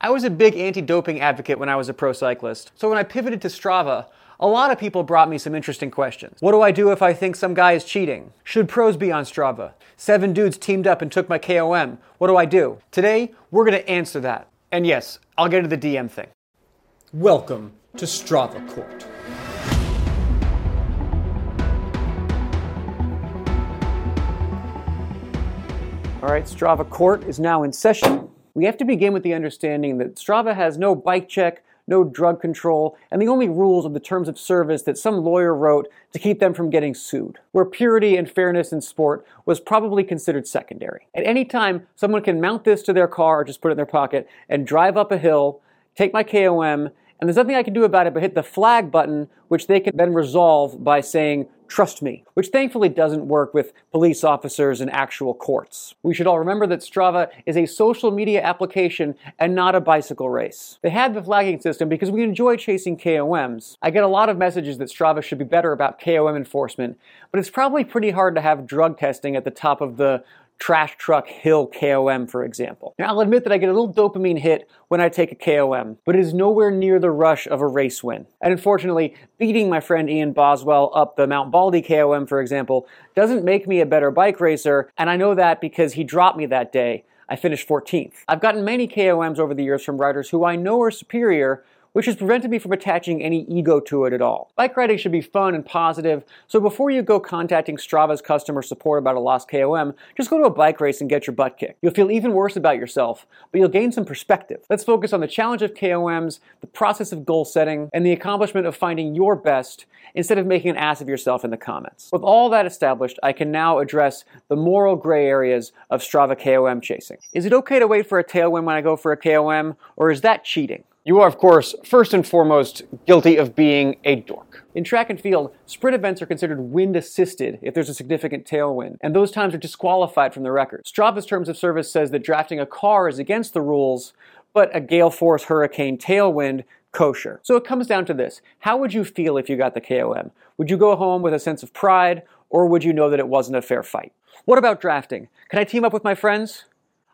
I was a big anti doping advocate when I was a pro cyclist. So when I pivoted to Strava, a lot of people brought me some interesting questions. What do I do if I think some guy is cheating? Should pros be on Strava? Seven dudes teamed up and took my KOM. What do I do? Today, we're going to answer that. And yes, I'll get to the DM thing. Welcome to Strava Court. All right, Strava Court is now in session. We have to begin with the understanding that Strava has no bike check, no drug control, and the only rules are the terms of service that some lawyer wrote to keep them from getting sued, where purity and fairness in sport was probably considered secondary. At any time, someone can mount this to their car or just put it in their pocket and drive up a hill, take my KOM, and there's nothing I can do about it but hit the flag button, which they can then resolve by saying, trust me, which thankfully doesn't work with police officers and actual courts. We should all remember that Strava is a social media application and not a bicycle race. They had the flagging system because we enjoy chasing KOMs. I get a lot of messages that Strava should be better about KOM enforcement, but it's probably pretty hard to have drug testing at the top of the trash truck hill KOM, for example. Now, I'll admit that I get a little dopamine hit when I take a KOM, but it is nowhere near the rush of a race win. And unfortunately, beating my friend Ian Boswell up the Mount Baldy KOM, for example, doesn't make me a better bike racer, and I know that because he dropped me that day. I finished 14th. I've gotten many KOMs over the years from riders who I know are superior, which has prevented me from attaching any ego to it at all. Bike riding should be fun and positive, so before you go contacting Strava's customer support about a lost KOM, just go to a bike race and get your butt kicked. You'll feel even worse about yourself, but you'll gain some perspective. Let's focus on the challenge of KOMs, the process of goal setting, and the accomplishment of finding your best instead of making an ass of yourself in the comments. With all that established, I can now address the moral gray areas of Strava KOM chasing. Is it okay to wait for a tailwind when I go for a KOM, or is that cheating? You are, of course, first and foremost guilty of being a dork. In track and field, sprint events are considered wind assisted if there's a significant tailwind, and those times are disqualified from the record. Strava's terms of service says that drafting a car is against the rules, but a gale force hurricane tailwind kosher. So it comes down to this. How would you feel if you got the KOM? Would you go home with a sense of pride, or would you know that it wasn't a fair fight? What about drafting? Can I team up with my friends?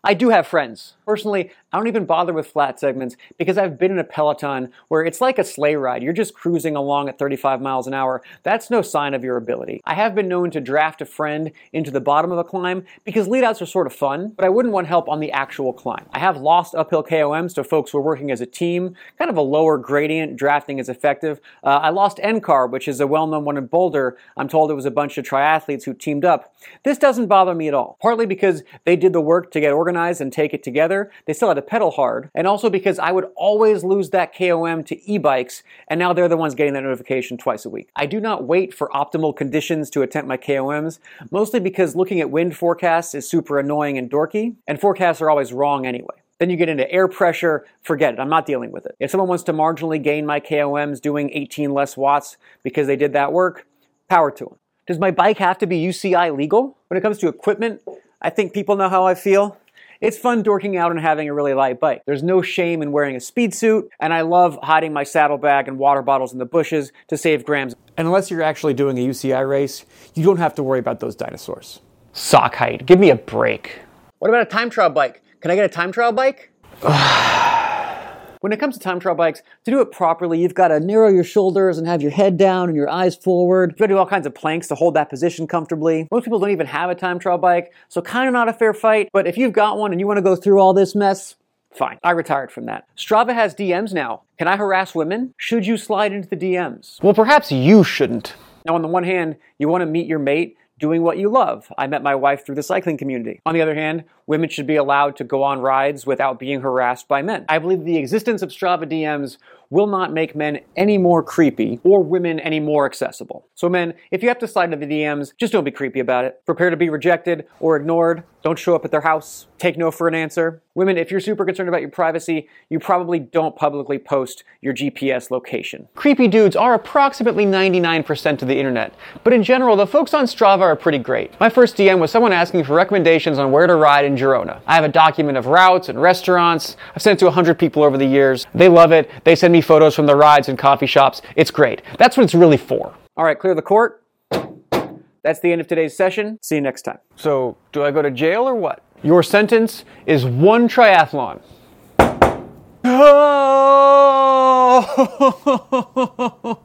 I do have friends. Personally, I don't even bother with flat segments because I've been in a Peloton where it's like a sleigh ride. You're just cruising along at 35 miles an hour. That's no sign of your ability. I have been known to draft a friend into the bottom of a climb because leadouts are sort of fun, but I wouldn't want help on the actual climb. I have lost uphill KOMs to folks who are working as a team, kind of a lower gradient. Drafting is effective. Uh, I lost NCAR, which is a well known one in Boulder. I'm told it was a bunch of triathletes who teamed up. This doesn't bother me at all, partly because they did the work to get organized and take it together. They still had pedal hard, and also because I would always lose that KOM to e-bikes, and now they're the ones getting that notification twice a week. I do not wait for optimal conditions to attempt my KOMs, mostly because looking at wind forecasts is super annoying and dorky, and forecasts are always wrong anyway. Then you get into air pressure, forget it, I'm not dealing with it. If someone wants to marginally gain my KOMs doing 18 less watts because they did that work, power to them. Does my bike have to be UCI legal? When it comes to equipment, I think people know how I feel. It's fun dorking out and having a really light bike. There's no shame in wearing a speed suit, and I love hiding my saddlebag and water bottles in the bushes to save grams. And unless you're actually doing a UCI race, you don't have to worry about those dinosaurs. Sock height, give me a break. What about a time trial bike? Can I get a time trial bike? When it comes to time trial bikes, to do it properly, you've got to narrow your shoulders and have your head down and your eyes forward. You've got to do all kinds of planks to hold that position comfortably. Most people don't even have a time trial bike, so kind of not a fair fight. But if you've got one and you want to go through all this mess, Fine. I retired from that. Strava has DMs now. Can I harass women? Should you slide into the DMs? Well, perhaps you shouldn't. Now, on the one hand, you want to meet your mate doing what you love. I met my wife through the cycling community. On the other hand, women should be allowed to go on rides without being harassed by men. I believe the existence of Strava DMs will not make men any more creepy or women any more accessible. So, men, if you have to slide into the DMs, just don't be creepy about it. Prepare to be rejected or ignored. Don't show up at their house. Take no for an answer. Women, if you're super concerned about your privacy, you probably don't publicly post your GPS location. Creepy dudes are approximately 99% of the internet, but in general, the folks on Strava are pretty great. My first DM was someone asking for recommendations on where to ride in Girona. I have a document of routes and restaurants. I've sent it to 100 people over the years. They love it. They send me photos from the rides and coffee shops. It's great. That's what it's really for. All right, clear the court. That's the end of today's session. See you next time. So, do I go to jail or what? Your sentence is one triathlon. Oh!